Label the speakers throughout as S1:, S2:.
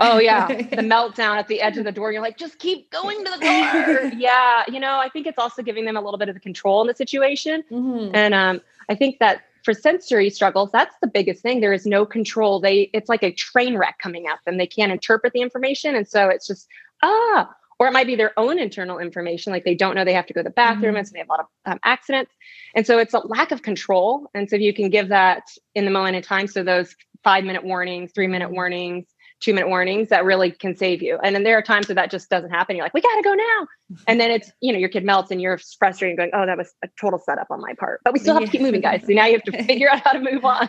S1: oh yeah, the meltdown at the edge of the door. You're like, just keep going to the car. yeah, you know, I think it's also giving them a little bit of the control in the situation, mm-hmm. and um, I think that for sensory struggles, that's the biggest thing. There is no control. They it's like a train wreck coming at them. They can't interpret the information, and so it's just ah. Or it might be their own internal information, like they don't know they have to go to the bathroom, mm-hmm. and so they have a lot of um, accidents. And so it's a lack of control. And so if you can give that in the moment in time, so those five minute warnings, three minute warnings, two minute warnings that really can save you. And then there are times where that just doesn't happen. You're like, we got to go now. And then it's, you know, your kid melts and you're frustrated going, oh, that was a total setup on my part. But we still have to keep moving, guys. So now you have to figure out how to move on.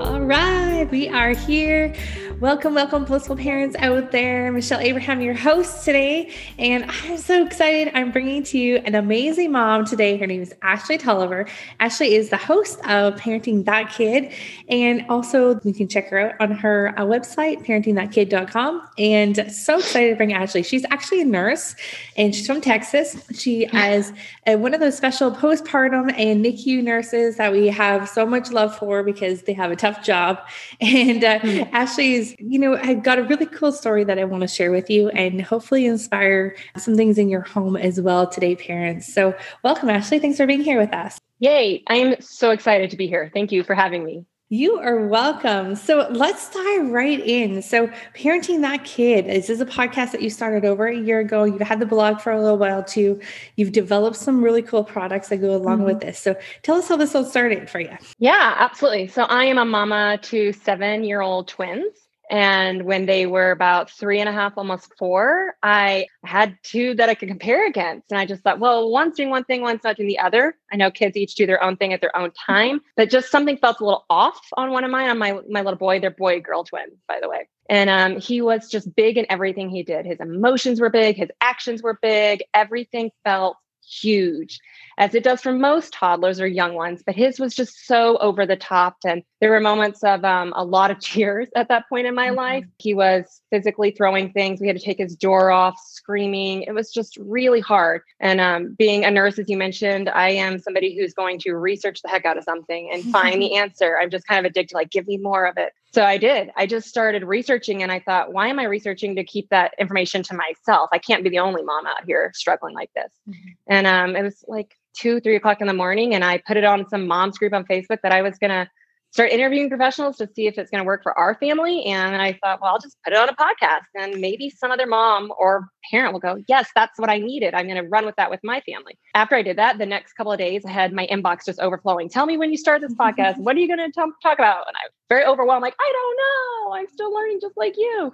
S2: All right. We are here Welcome, welcome, blissful parents out there. Michelle Abraham, your host today. And I'm so excited. I'm bringing to you an amazing mom today. Her name is Ashleigh Tolliver. Ashleigh is the host of Parenting That Kid. And also, you can check her out on her uh, website, parentingthatkid.com. And so excited to bring Ashleigh. She's actually a nurse and she's from Texas. She is uh, one of those special postpartum and NICU nurses that we have so much love for because they have a tough job. And uh, mm-hmm. Ashleigh is you know, I've got a really cool story that I want to share with you and hopefully inspire some things in your home as well today, parents. So, welcome, Ashleigh. Thanks for being here with us.
S1: Yay. I'm so excited to be here. Thank you for having me.
S2: You are welcome. So let's dive right in. So, Parenting That Kid, this is a podcast that you started over a year ago. You've had the blog for a little while too. You've developed some really cool products that go along mm-hmm. with this. So, tell us how this all started for you.
S1: Yeah, absolutely. So, I am a mama to seven year old twins. And when they were about three and a half, almost four, I had two that I could compare against. And I just thought, well, one's doing one thing, one's not doing the other. I know kids each do their own thing at their own time, but just something felt a little off on one of mine, on my, my little boy. They're boy girl twins, by the way. And um, he was just big in everything he did. His emotions were big, his actions were big, everything felt huge as it does for most toddlers or young ones. But his was just so over the top. And there were moments of um, a lot of tears at that point in my mm-hmm. life. He was physically throwing things. We had to take his door off, screaming. It was just really hard. And um, being a nurse, as you mentioned, I am somebody who's going to research the heck out of something and find the answer. I'm just kind of addicted, like, give me more of it. So I did. I just started researching and I thought, why am I researching to keep that information to myself? I can't be the only mom out here struggling like this. Mm-hmm. And um, it was like two, three o'clock in the morning. And I put it on some mom's group on Facebook that I was going to start interviewing professionals to see if it's going to work for our family. And I thought, well, I'll just put it on a podcast and maybe some other mom or parent will go, yes, that's what I needed. I'm going to run with that with my family. After I did that, the next couple of days, I had my inbox just overflowing. Tell me when you start this podcast. what are you going to talk about? And I was very overwhelmed, like, I don't know. I'm still learning just like you.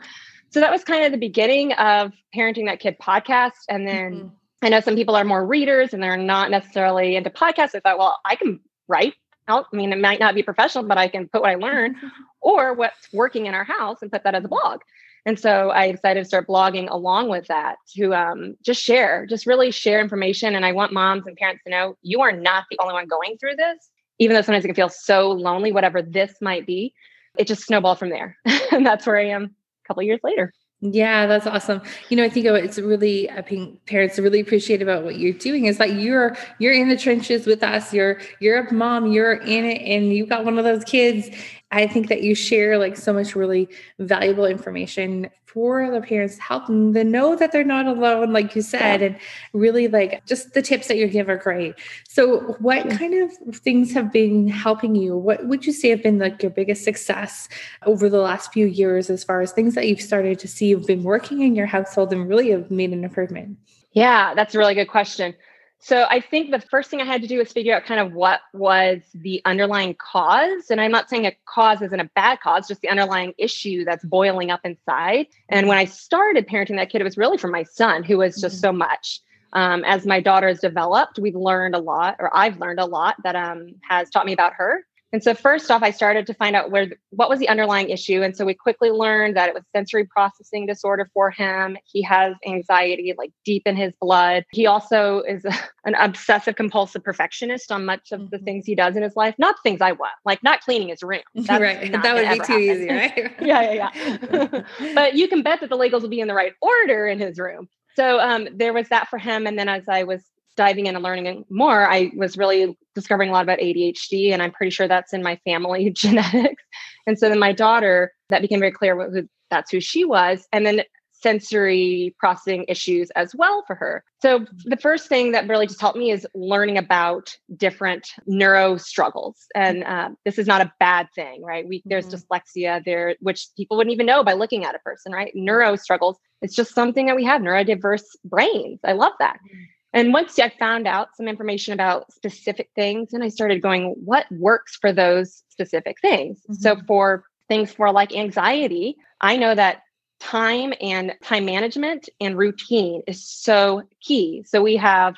S1: So that was kind of the beginning of Parenting That Kid podcast. And then mm-hmm. I know some people are more readers and they're not necessarily into podcasts. I thought, well, I can write out. I mean, it might not be professional, but I can put what I learned or what's working in our house and put that as a blog. And so I decided to start blogging along with that to um, just share, just really share information. And I want moms and parents to know you are not the only one going through this, even though sometimes it can feel so lonely, whatever this might be. It just snowballed from there. and that's where I am a couple years later.
S2: Yeah, that's awesome. You know, I think it's really I think parents really appreciate about what you're doing is that you're you're in the trenches with us. You're you're a mom, you're in it, and you've got one of those kids I think that you share like so much really valuable information for the parents to help them to know that they're not alone, like you said, and really like just the tips that you give are great. So, what yeah. kind of things have been helping you? What would you say have been like your biggest success over the last few years as far as things that you've started to see you've been working in your household and really have made an improvement?
S1: Yeah, that's a really good question. So I think the first thing I had to do was figure out kind of what was the underlying cause. And I'm not saying a cause isn't a bad cause, just the underlying issue that's boiling up inside. And when I started parenting that kid, it was really for my son, who was just mm-hmm. so much. Um, as my daughter has developed, we've learned a lot, or I've learned a lot that um, has taught me about her. And so first off, I started to find out where what was the underlying issue. And so we quickly learned that it was sensory processing disorder for him. He has anxiety like deep in his blood. He also is a, an obsessive compulsive perfectionist on much of mm-hmm. the things he does in his life. Not things I want, like not cleaning his room.
S2: That's right. That would be too happen. easy, right?
S1: yeah, yeah, yeah. but you can bet that the Legos will be in the right order in his room. So um, there was that for him. And then as I was diving in and learning more, I was really discovering a lot about ADHD, and I'm pretty sure that's in my family genetics. And so then my daughter, that became very clear what, that's who she was. And then sensory processing issues as well for her. So the first thing that really just helped me is learning about different neuro struggles, and uh, this is not a bad thing, right? We there's mm-hmm. dyslexia there, which people wouldn't even know by looking at a person, right? Neuro struggles. It's just something that we have neurodiverse brains. I love that. Mm-hmm. And once I found out some information about specific things, and I started going, what works for those specific things? Mm-hmm. So for things for like anxiety, I know that time and time management and routine is so key. So we have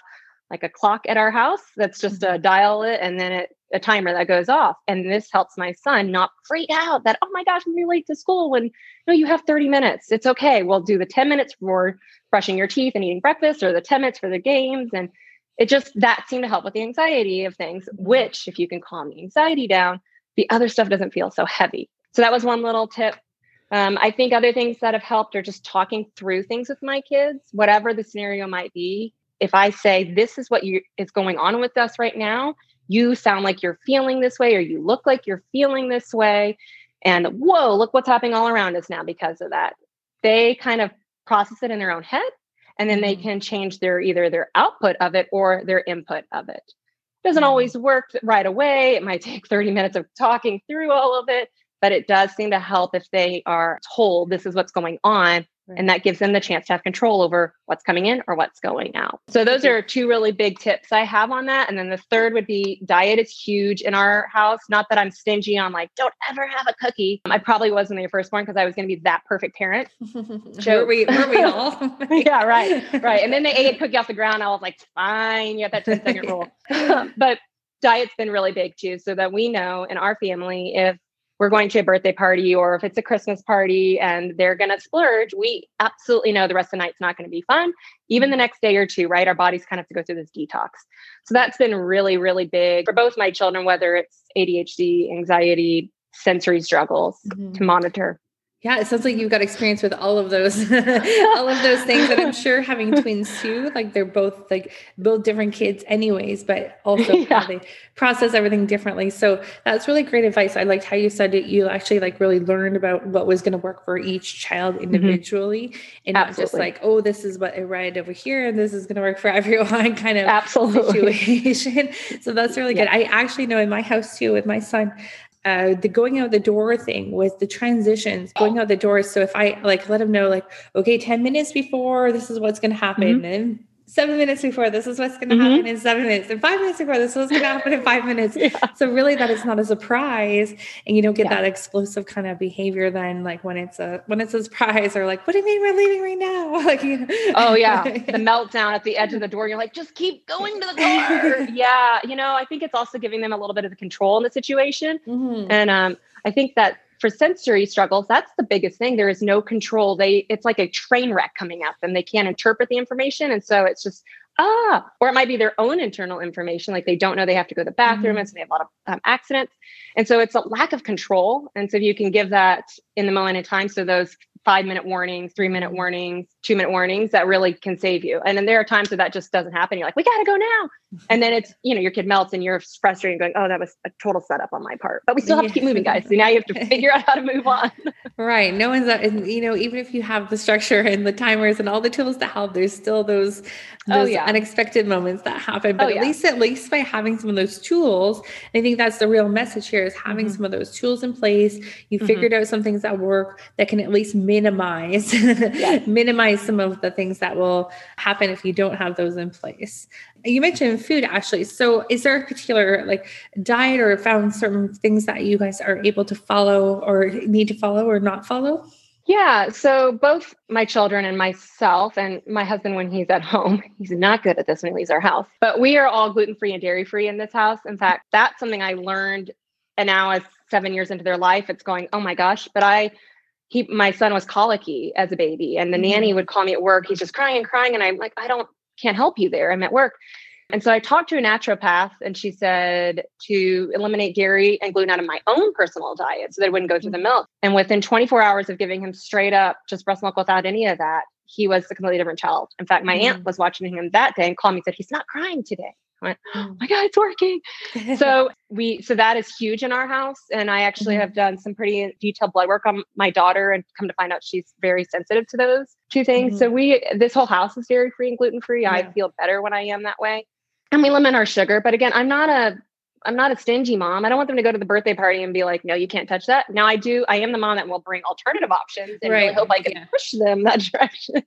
S1: like a clock at our house that's just a mm-hmm. dial it and then it, a timer that goes off. And this helps my son not freak out that, oh my gosh, I'm late to school when no, you have 30 minutes. It's okay. We'll do the 10 minutes for brushing your teeth and eating breakfast or the 10 minutes for the games. And it just that seemed to help with the anxiety of things, mm-hmm. which if you can calm the anxiety down, the other stuff doesn't feel so heavy. So that was one little tip um, I think other things that have helped are just talking through things with my kids, whatever the scenario might be. If I say, this is what you, is going on with us right now, you sound like you're feeling this way, or you look like you're feeling this way. And whoa, look what's happening all around us now because of that. They kind of process it in their own head and then they mm-hmm. can change their either their output of it or their input of it. Doesn't mm-hmm. always work right away. It might take 30 minutes of talking through all of it, but it does seem to help if they are told this is what's going on and that gives them the chance to have control over what's coming in or what's going out. So those are two really big tips I have on that. And then the third would be diet is huge in our house. Not that I'm stingy on like, don't ever have a cookie. I probably was when they were first born because I was going to be that perfect parent.
S2: were we, were we all?
S1: yeah, right. Right. And then they ate a cookie off the ground. I was like, fine, you have that 10 second rule. but diet's been really big too, so that we know in our family if we're going to a birthday party or if it's a Christmas party and they're going to splurge, we absolutely know the rest of the night's not going to be fun. Even the next day or two, right? Our bodies kind of have to go through this detox. So that's been really, really big for both my children, whether it's ADHD, anxiety, sensory struggles mm-hmm. to monitor.
S2: Yeah, it sounds like you've got experience with all of those, all of those things. And I'm sure having twins too, like they're both like both different kids, anyways, but also yeah. they process everything differently. So that's really great advice. I liked how you said it. You actually like really learned about what was going to work for each child mm-hmm. individually, mm-hmm. and Absolutely. not just like, oh, this is what I read over here, and this is going to work for everyone, kind of
S1: Absolutely.
S2: situation. so that's really yeah. good. I actually know in my house too with my son, uh, the going out the door thing with the transitions, going out the door. So if I like let them know, like, okay, 10 minutes before, this is what's going to happen. Mm-hmm. And seven minutes before this is what's going to mm-hmm. happen in seven minutes and five minutes before this is what's going to happen in five minutes yeah. so really that is not a surprise and you don't get yeah. that explosive kind of behavior then like when it's a when it's a surprise or like what do you mean we're leaving right now like you know.
S1: oh yeah the meltdown at the edge of the door you're like just keep going to the door yeah you know i think it's also giving them a little bit of the control in the situation mm-hmm. and um i think that for sensory struggles, that's the biggest thing. There is no control. They it's like a train wreck coming at them. They can't interpret the information. And so it's just ah, or it might be their own internal information, like they don't know they have to go to the bathroom, mm-hmm. and so they have a lot of um, accidents. And so it's a lack of control. And so if you can give that in the moment in time, so those five minute warnings, three minute warnings, two minute warnings that really can save you. And then there are times where that just doesn't happen. You're like, we got to go now. And then it's, you know, your kid melts and you're frustrated going, oh, that was a total setup on my part. But we still have to keep moving, guys. So now you have to figure out how to move on.
S2: right. No one's, that you know, even if you have the structure and the timers and all the tools to help, there's still those, oh, those oh, yeah. unexpected moments that happen. But oh, at yeah. least, at least by having some of those tools, I think that's the real message here is having mm-hmm. some of those tools in place. You mm-hmm. figured out some things that work that can at least minimize yes. minimize some of the things that will happen if you don't have those in place you mentioned food actually so is there a particular like diet or found certain things that you guys are able to follow or need to follow or not follow
S1: yeah. So both my children and myself, and my husband, when he's at home, he's not good at this when he leaves our house, but we are all gluten free and dairy free in this house. In fact, that's something I learned. And now, as seven years into their life, it's going, oh my gosh, but I he my son was colicky as a baby and the mm-hmm. nanny would call me at work he's just crying and crying and i'm like i don't can't help you there i'm at work and so i talked to a naturopath and she said to eliminate dairy and gluten out of my own personal diet so that it wouldn't go through the mm-hmm. milk and within 24 hours of giving him straight up just breast milk without any of that he was a completely different child. In fact, my mm. aunt was watching him that day and called me and said, He's not crying today. I went, oh my God, it's working. so we so that is huge in our house. And I actually mm-hmm. have done some pretty detailed blood work on my daughter and come to find out she's very sensitive to those two things. Mm-hmm. So we this whole house is dairy free and gluten free. Yeah. I feel better when I am that way. And we limit our sugar. But again, I'm not a I'm not a stingy mom. I don't want them to go to the birthday party and be like, no, you can't touch that. Now I do, I am the mom that will bring alternative options and right. really hope I can yeah. push them that direction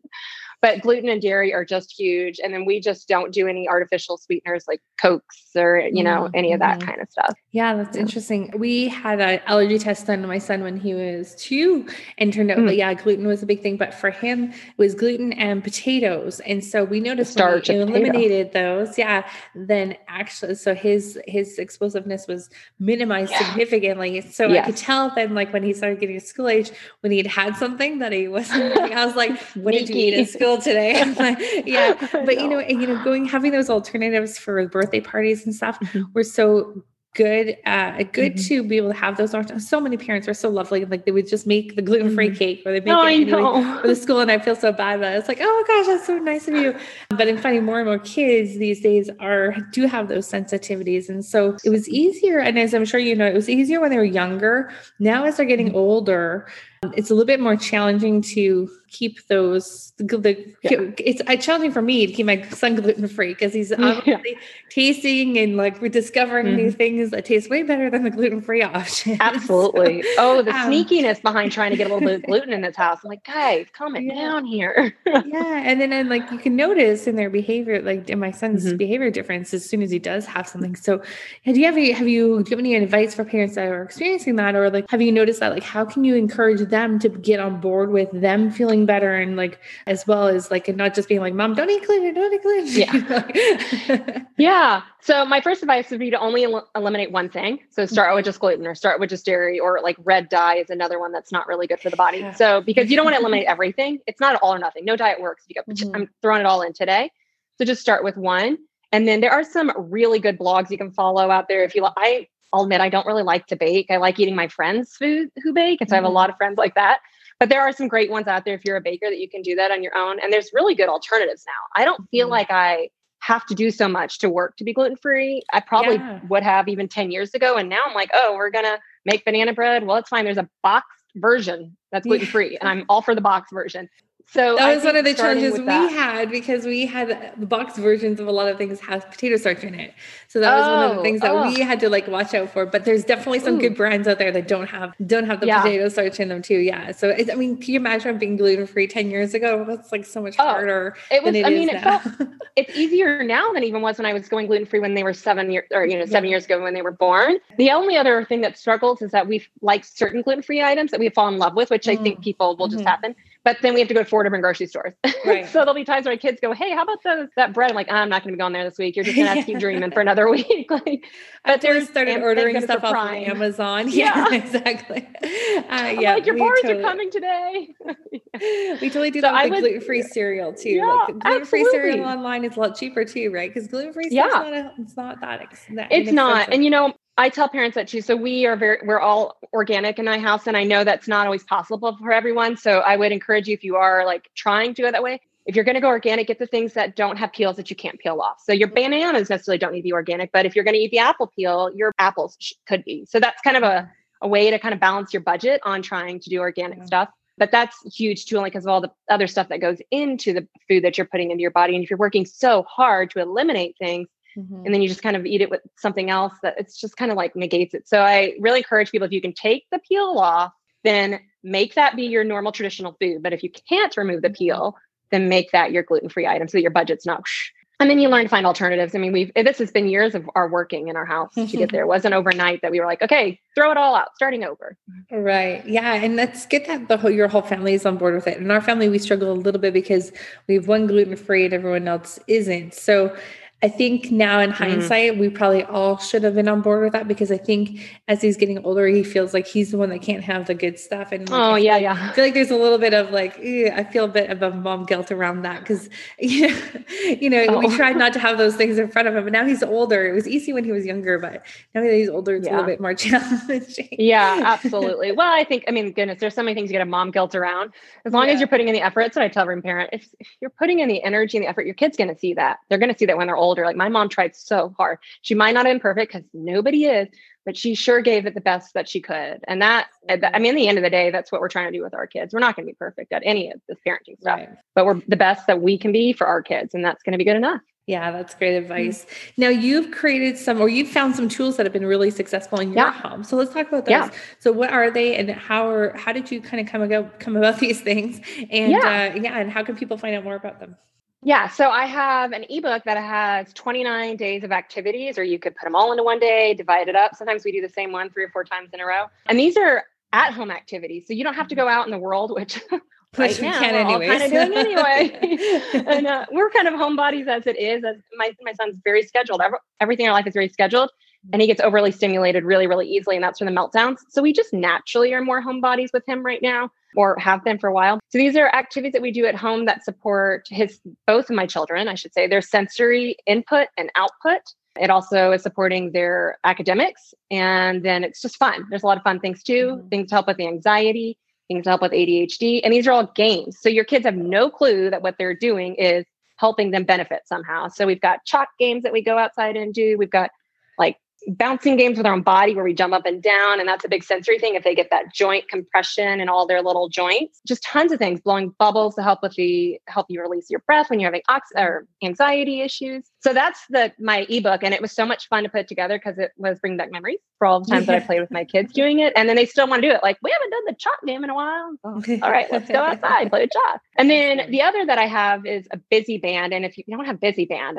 S1: but gluten and dairy are just huge and then we just don't do any artificial sweeteners like cokes or you know mm-hmm. any of that mm-hmm. kind of stuff
S2: yeah that's yeah. interesting we had an allergy test done on my son when he was two and turned out mm. that yeah gluten was a big thing but for him it was gluten and potatoes and so we noticed starch when we eliminated those yeah then actually so his his explosiveness was minimized yeah. significantly so yes. i could tell then like when he started getting to school age when he'd had something that he wasn't i was like what did you eat in school today. yeah. But you know, you know, going having those alternatives for birthday parties and stuff mm-hmm. were so good uh good mm-hmm. to be able to have those so many parents are so lovely like they would just make the gluten-free mm-hmm. cake or they make oh, it anyway for the school and i feel so bad but it's like oh gosh that's so nice of you but i'm finding more and more kids these days are do have those sensitivities and so it was easier and as i'm sure you know it was easier when they were younger now as they're getting mm-hmm. older it's a little bit more challenging to keep those the, the yeah. it's uh, challenging for me to keep my son gluten free because he's obviously yeah. tasting and like we're discovering mm-hmm. new things that taste way better than the gluten free option.
S1: Absolutely. so, oh, the um, sneakiness behind trying to get a little bit of gluten in this house. I'm like, guys, calm it yeah. down here.
S2: yeah, and then and like you can notice in their behavior, like in my son's mm-hmm. behavior difference as soon as he does have something. So, have you ever have you do you have any advice for parents that are experiencing that, or like have you noticed that? Like, how can you encourage them to get on board with them feeling better and like as well as like and not just being like mom don't eat gluten don't eat
S1: gluten yeah. Yeah. So my first advice would be to only el- eliminate one thing. So start mm-hmm. with just gluten or start with just dairy or like red dye is another one that's not really good for the body. Yeah. so because you don't want to eliminate everything it's not all or nothing. No diet works. You mm-hmm. i'm throwing it all in today. So just start with one. And then there are some really good blogs you can follow out there if you like i I'll admit I don't really like to bake. I like eating my friends' food who bake. And so mm-hmm. I have a mm-hmm. lot of friends like that. But there are some great ones out there if you're a baker that you can do that on your own. And there's really good alternatives now. I don't feel mm-hmm. like I have to do so much to work to be gluten free. I probably yeah. would have even 10 years ago. And now I'm like, oh, we're going to make banana bread. Well, it's fine. There's a boxed version that's gluten free, and I'm all for the box version. So
S2: that was one of the challenges we that, had because we had the box versions of a lot of things have potato starch in it. So that was one of the oh, things that oh. we had to like watch out for. But there's definitely some Ooh. good brands out there that don't have don't have the yeah. potato starch in them too. Yeah. So it, I mean, can you imagine being gluten free ten years ago? That's like so much oh, harder.
S1: It was. It I mean, it felt, it's easier now than even was when I was going gluten free when they were seven years or you know seven yeah. years ago when they were born. The only other thing that struggles is that we like certain gluten free items that we fall in love with, which mm. I think mm. people will mm-hmm. just happen but then we have to go to four different grocery stores. Right. so there'll be times where my kids go, Hey, how about those, that bread? I'm like, I'm not going to be going there this week. You're just going to have to keep dreaming for another week. like,
S2: but there's started ordering stuff off of Amazon. Yeah, yeah. exactly.
S1: Uh, yeah. Like your bars totally, are coming today.
S2: we totally do so that with gluten-free cereal too. Yeah, like gluten-free cereal online is a lot cheaper too, right? Because gluten-free yeah. not a, it's not that, ex-
S1: that it's not. And you know, I tell parents that too. So we are very, we're all organic in my house, and I know that's not always possible for everyone. So I would encourage you if you are like trying to go that way. If you're going to go organic, get the things that don't have peels that you can't peel off. So your bananas necessarily don't need to be organic, but if you're going to eat the apple peel, your apples sh- could be. So that's kind of a, a way to kind of balance your budget on trying to do organic yeah. stuff. But that's huge too, only because of all the other stuff that goes into the food that you're putting into your body. And if you're working so hard to eliminate things, Mm-hmm. And then you just kind of eat it with something else that it's just kind of like negates it. So I really encourage people if you can take the peel off, then make that be your normal traditional food. But if you can't remove the mm-hmm. peel, then make that your gluten free item so that your budget's not. Whoosh. And then you learn to find alternatives. I mean, we've this has been years of our working in our house to get there. It wasn't overnight that we were like, okay, throw it all out, starting over.
S2: Right. Yeah. And let's get that the whole your whole family is on board with it. In our family, we struggle a little bit because we have one gluten free and everyone else isn't. So I think now in mm-hmm. hindsight, mm. we probably all should have been on board with that because I think as he's getting older, he feels like he's the one that can't have the good stuff. And
S1: like, oh yeah,
S2: like,
S1: yeah.
S2: I feel like there's a little bit of like I feel a bit of a mom guilt around that because you know, you know oh. we tried not to have those things in front of him, but now he's older. It was easy when he was younger, but now that he's older, it's yeah. a little bit more challenging.
S1: Yeah, absolutely. well, I think I mean, goodness, there's so many things you get a mom guilt around. As long yeah. as you're putting in the effort, that's what I tell every parent. If, if you're putting in the energy and the effort, your kid's going to see that. They're going to see that when they're older. Like my mom tried so hard. She might not have been perfect because nobody is, but she sure gave it the best that she could. And that, I mean, at the end of the day, that's what we're trying to do with our kids. We're not going to be perfect at any of this parenting stuff, right. but we're the best that we can be for our kids. And that's going to be good enough.
S2: Yeah, that's great advice. Mm-hmm. Now you've created some, or you've found some tools that have been really successful in your yeah. home. So let's talk about those. Yeah. So what are they, and how are how did you kind of come about come about these things? And yeah. Uh, yeah, and how can people find out more about them?
S1: Yeah, so I have an ebook that has 29 days of activities, or you could put them all into one day, divide it up. Sometimes we do the same one three or four times in a row. And these are at home activities. So you don't have to go out in the world, which right now we're anyways. all kind of doing anyway. and uh, we're kind of homebodies as it is. As my, my son's very scheduled. Everything in our life is very scheduled and he gets overly stimulated really, really easily. And that's from the meltdowns. So we just naturally are more homebodies with him right now or have been for a while. So these are activities that we do at home that support his both of my children, I should say, their sensory input and output. It also is supporting their academics. And then it's just fun. There's a lot of fun things too, mm-hmm. things to help with the anxiety, things to help with ADHD. And these are all games. So your kids have no clue that what they're doing is helping them benefit somehow. So we've got chalk games that we go outside and do. We've got bouncing games with our own body where we jump up and down and that's a big sensory thing if they get that joint compression and all their little joints. Just tons of things blowing bubbles to help with the help you release your breath when you're having ox- or anxiety issues. So that's the my ebook and it was so much fun to put together because it was bringing back memories for all the times yeah. that i played with my kids doing it and then they still want to do it. Like we haven't done the chalk game in a while. Oh, all right let's go outside play with chalk. And then the other that i have is a busy band and if you don't have busy band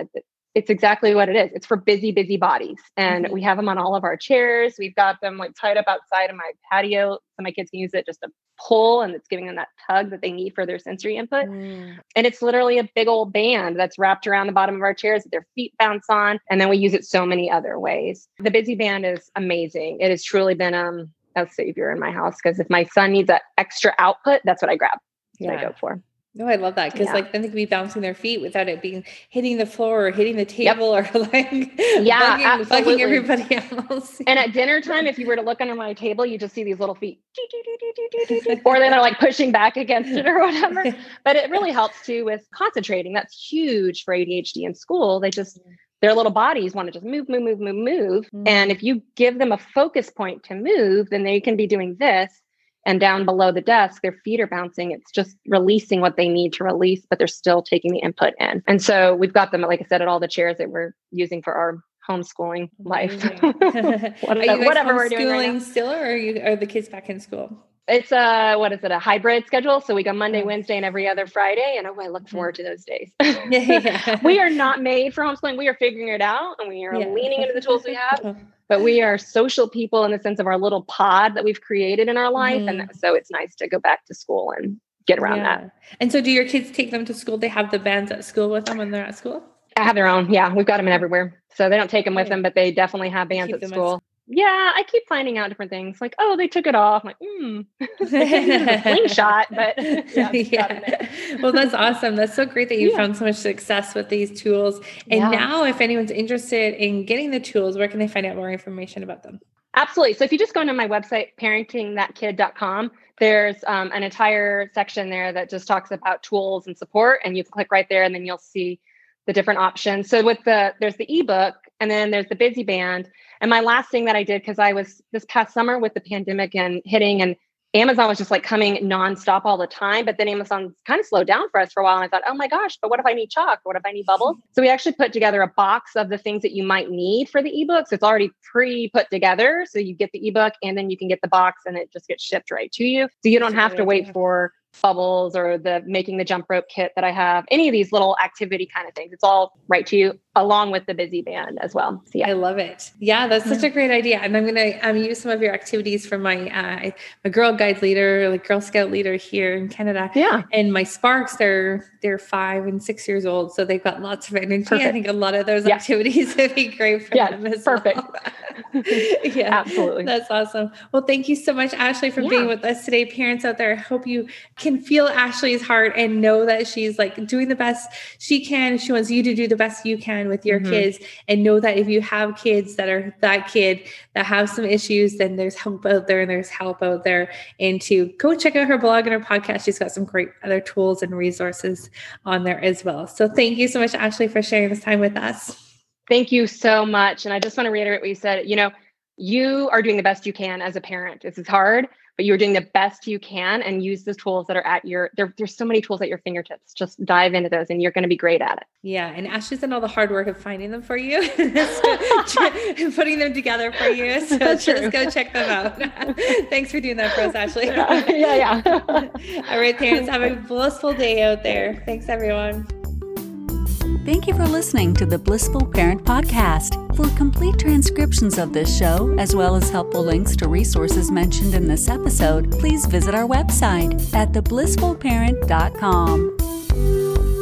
S1: it's exactly what it is. It's for busy, busy bodies. And mm-hmm. we have them on all of our chairs. We've got them like tied up outside of my patio. So my kids can use it just to pull and it's giving them that tug that they need for their sensory input. Mm. And it's literally a big old band that's wrapped around the bottom of our chairs that their feet bounce on. And then we use it so many other ways. The busy band is amazing. It has truly been um, a savior in my house because if my son needs that extra output, that's what I grab. That's yeah. I go for.
S2: No, I love that because yeah. like then they can be bouncing their feet without it being hitting the floor or hitting the table yep. or like
S1: yeah,
S2: bugging, bugging everybody else.
S1: and at dinner time, if you were to look under my table, you just see these little feet, or then they're like pushing back against it or whatever. but it really helps too with concentrating. That's huge for ADHD in school. They just their little bodies want to just move, move, move, move, move. Mm. And if you give them a focus point to move, then they can be doing this and down below the desk their feet are bouncing. It's just releasing what they need to release but they're still taking the input in. And so we've got them like i said at all the chairs that we're using for our homeschooling life.
S2: Whatever, uh, whatever we're doing right still or are you are the kids back in school?
S1: It's a what is it a hybrid schedule? So we go monday wednesday and every other friday and oh i look mm-hmm. forward to those days. Yeah. we are not made for homeschooling. We are figuring it out and we are yeah. leaning into the tools we have oh. But we are social people in the sense of our little pod that we've created in our life. Mm. And mm-hmm. so it's nice to go back to school and get around yeah. that.
S2: And so do your kids take them to school? They have the bands at school with them when they're at school?
S1: I have their own. Yeah. We've got them in everywhere. So they don't take them with them, but they definitely have bands Keep at school yeah, I keep finding out different things. Like, oh, they took it off. I'm like, hmm, slingshot, but yeah. yeah.
S2: Well, that's awesome. That's so great that you yeah. found so much success with these tools. And yeah. now, if anyone's interested in getting the tools, where can they find out more information about them?
S1: Absolutely. So if you just go into my website, parentingthatkid.com, there's um, an entire section there that just talks about tools and support, and you can click right there, and then you'll see the different options. So with the there's the ebook, and then there's the busy band and my last thing that I did, because I was this past summer with the pandemic and hitting, and Amazon was just like coming nonstop all the time. But then Amazon kind of slowed down for us for a while. And I thought, oh my gosh, but what if I need chalk? What if I need bubbles? So we actually put together a box of the things that you might need for the ebook. So it's already pre put together. So you get the ebook and then you can get the box and it just gets shipped right to you. So you don't have to wait for bubbles or the making the jump rope kit that I have, any of these little activity kind of things. It's all right to you along with the busy band as well.
S2: So, yeah. I love it. Yeah, that's such a great idea. And I'm going to um, use some of your activities from my uh, my girl guide leader, like Girl Scout leader here in Canada.
S1: Yeah.
S2: And my Sparks, they're they're five and six years old, so they've got lots of energy. Perfect. I think a lot of those yeah. activities would be great for
S1: yeah,
S2: them as
S1: perfect.
S2: well. yeah,
S1: absolutely.
S2: That's awesome. Well, thank you so much, Ashleigh, for yeah. being with us today. Parents out there, I hope you can feel Ashleigh's heart and know that she's like doing the best she can. She wants you to do the best you can with your mm-hmm. kids and know that if you have kids that are that kid that have some issues, then there's help out there and there's help out there. And to go check out her blog and her podcast. She's got some great other tools and resources on there as well. So thank you so much, Ashleigh, for sharing this time with us.
S1: Thank you so much. And I just want to reiterate what you said. You know, you are doing the best you can as a parent. This is hard but you're doing the best you can and use the tools that are at your there, there's so many tools at your fingertips just dive into those and you're going to be great at it
S2: yeah and ashleigh's done all the hard work of finding them for you and putting them together for you so That's just true. go check them out thanks for doing that for us ashleigh
S1: yeah yeah, yeah.
S2: all right parents have a blissful day out there thanks everyone
S3: Thank you for listening to the Blissful Parent Podcast. For complete transcriptions of this show, as well as helpful links to resources mentioned in this episode, please visit our website at theblissfulparent.com.